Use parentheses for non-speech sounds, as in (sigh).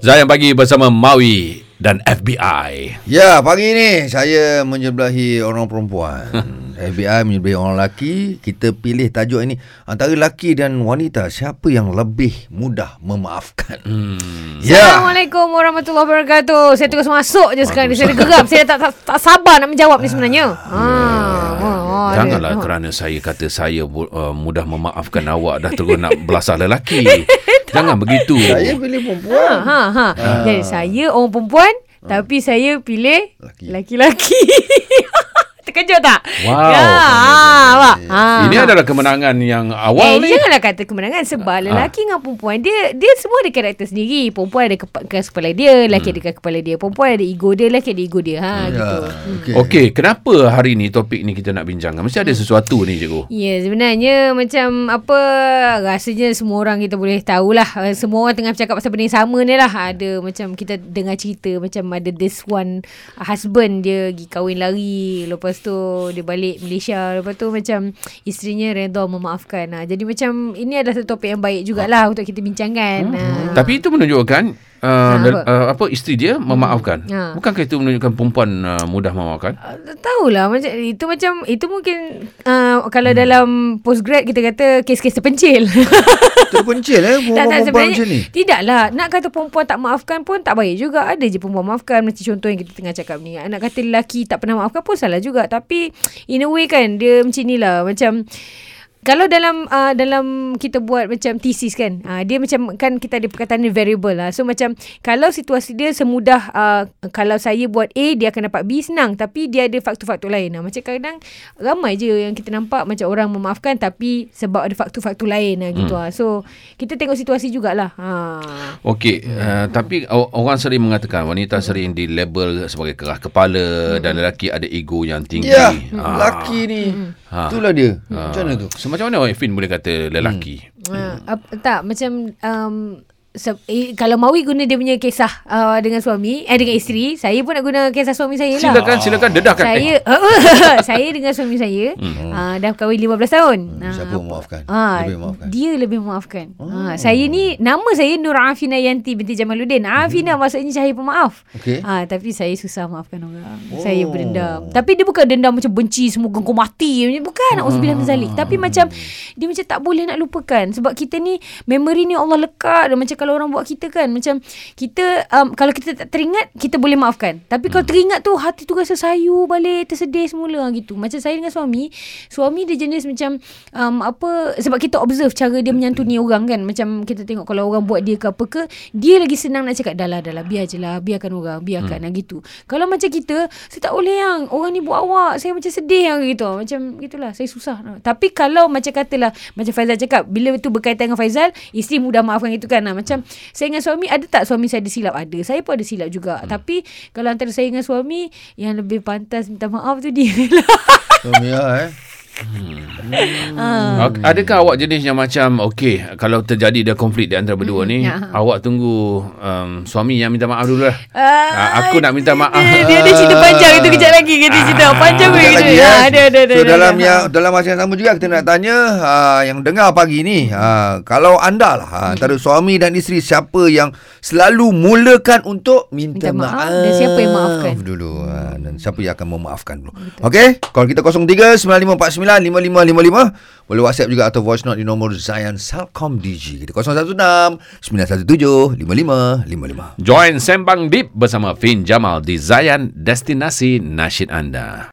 Zayan pagi bersama Maui dan FBI. Ya, pagi ni saya menyebelahi orang perempuan. (laughs) FBI menyebelahi orang lelaki. Kita pilih tajuk ini antara lelaki dan wanita siapa yang lebih mudah memaafkan. Hmm. Ya. Assalamualaikum warahmatullahi wabarakatuh. Saya terus masuk je sekarang ni. Saya geram. Saya tak, tak, tak sabar nak menjawab ni sebenarnya. Ha. (laughs) Oh, Janganlah ada. kerana saya kata saya uh, mudah memaafkan awak dah terus nak (laughs) belasah lelaki. (laughs) Jangan begitu. Saya pilih Ha, perempuan. ha, ha. Jadi saya orang perempuan tapi saya pilih Laki. laki-laki. (laughs) Terkejut tak? Wow. Ya, ha, awak. Ha, Ini ha. adalah kemenangan yang Eh, awal ni. janganlah kata kemenangan sebab lelaki dengan perempuan dia dia semua ada karakter sendiri. Perempuan ada kepa- keras kepala dia, lelaki ada keras kepala dia. Perempuan ada ego dia, lelaki ada ego dia. Ha gitu. Ya. Okey. Okey, kenapa hari ni topik ni kita nak bincangkan? Mesti ada sesuatu ni cikgu. Ya sebenarnya macam apa rasanya semua orang kita boleh tahulah Eh, semua orang tengah bercakap pasal benda yang sama ni lah ada macam kita dengar cerita macam ada this one husband dia pergi kahwin lari lepas tu dia balik Malaysia lepas tu macam isterinya redha memaafkan ha, jadi macam ini adalah satu topik yang baik jugalah untuk kita bincangkan ha. Tapi itu menunjukkan uh, Ha, lel- apa? uh, apa isteri dia memaafkan. Ha. Bukankah itu menunjukkan perempuan uh, mudah memaafkan? Uh, tahulah macam itu macam itu mungkin uh, kalau dalam postgrad kita kata kes-kes terpencil (laughs) Terpencil eh tak, tak perempuan sebenarnya macam ni. Tidaklah. Nak kata perempuan tak maafkan pun Tak baik juga. Ada je perempuan maafkan. Macam contoh yang kita tengah cakap ni. Nak kata lelaki tak pernah maafkan pun salah juga. Tapi In a way kan Dia macam ni lah. Macam kalau dalam uh, dalam kita buat macam thesis kan uh, dia macam kan kita ada perkataan ni variable lah so macam kalau situasi dia semudah uh, kalau saya buat A dia akan dapat B senang tapi dia ada faktor-faktor lain lah. macam kadang ramai je yang kita nampak macam orang memaafkan tapi sebab ada faktor-faktor lain lah gitu lah. so kita tengok situasi jugalah ha. Okey, uh, tapi orang sering mengatakan wanita sering di label sebagai keras kepala dan lelaki ada ego yang tinggi. Ya, Ah. lelaki ni. Ha. Itulah dia. Ah. Macam mana tu? So, macam mana Fin boleh kata lelaki? Uh, ap, tak macam um, se, eh, kalau Mawi guna dia punya kisah uh, dengan suami eh dengan isteri saya pun nak guna kisah suami saya lah Silakan, silakan dedahkan. Eh, Saya (laughs) (laughs) saya dengan suami saya hmm. uh, dah kahwin 15 tahun. Hmm, siapa memaafkan? Ah, Lebih memaafkan? Dia lebih memaafkan. Oh. Ah, saya ni nama saya Nur Afina Yanti binti Jamaluddin. Afina maksudnya cahaya pemaaf. Okey. Ah, tapi saya susah maafkan orang. Oh. Saya berdendam. Tapi dia bukan dendam macam benci semoga kau mati. Bukan. Auzubillah min zalik. Tapi macam dia macam tak boleh nak lupakan sebab kita ni memory ni Allah lekat dan macam kalau orang buat kita kan macam kita um, kalau kita tak teringat kita boleh maafkan. Tapi kalau teringat tu hati tu rasa sayu balik tersedih semula gitu. Macam saya dengan suami, suami dia jenis macam um, apa sebab kita observe cara dia menyantuni orang kan. Macam kita tengok kalau orang buat dia ke apa ke, dia lagi senang nak cakap dah lah dah lah biar je lah, biarkan orang, biarkan lah gitu. Kalau macam kita, saya tak boleh yang orang ni buat awak, saya macam sedih yang gitu. Macam gitulah, saya susah. Tapi kalau macam katalah macam Faizal cakap, bila itu berkaitan dengan Faizal, isteri mudah maafkan gitu kan. Nah, macam saya dengan suami ada tak suami saya ada silap? Ada. Saya pun ada silap juga. Hmm. Tapi kalau antara saya dengan suami yang lebih pantas minta maaf tu dia lah. Suami lah eh. Ah. Ok- Adakah awak jenis yang macam okey kalau terjadi ada konflik di antara berdua ni ya. awak tunggu um, suami yang minta maaf dulu lah. Ah, aku nak minta maaf. Dia, dia ada cerita panjang itu kejap lagi kita cerita panjang boleh lagi, kita. eh. Ah, ada ada ada. So ada, dalam ada. yang dalam masa yang sama juga kita nak tanya uh, yang dengar pagi ni uh, kalau anda lah uh, antara suami dan isteri siapa yang selalu mulakan untuk minta, Minta maaf maaf, dan siapa yang maafkan? dulu uh, dan siapa yang akan memaafkan dulu. Okey, call kita 03 9549 5555 boleh WhatsApp juga atau voice note di nombor Zayan Salcom DG kita 016 917 5555. Join Sembang Deep bersama Fin Jamal di Zayan Destinasi Nasyid Anda.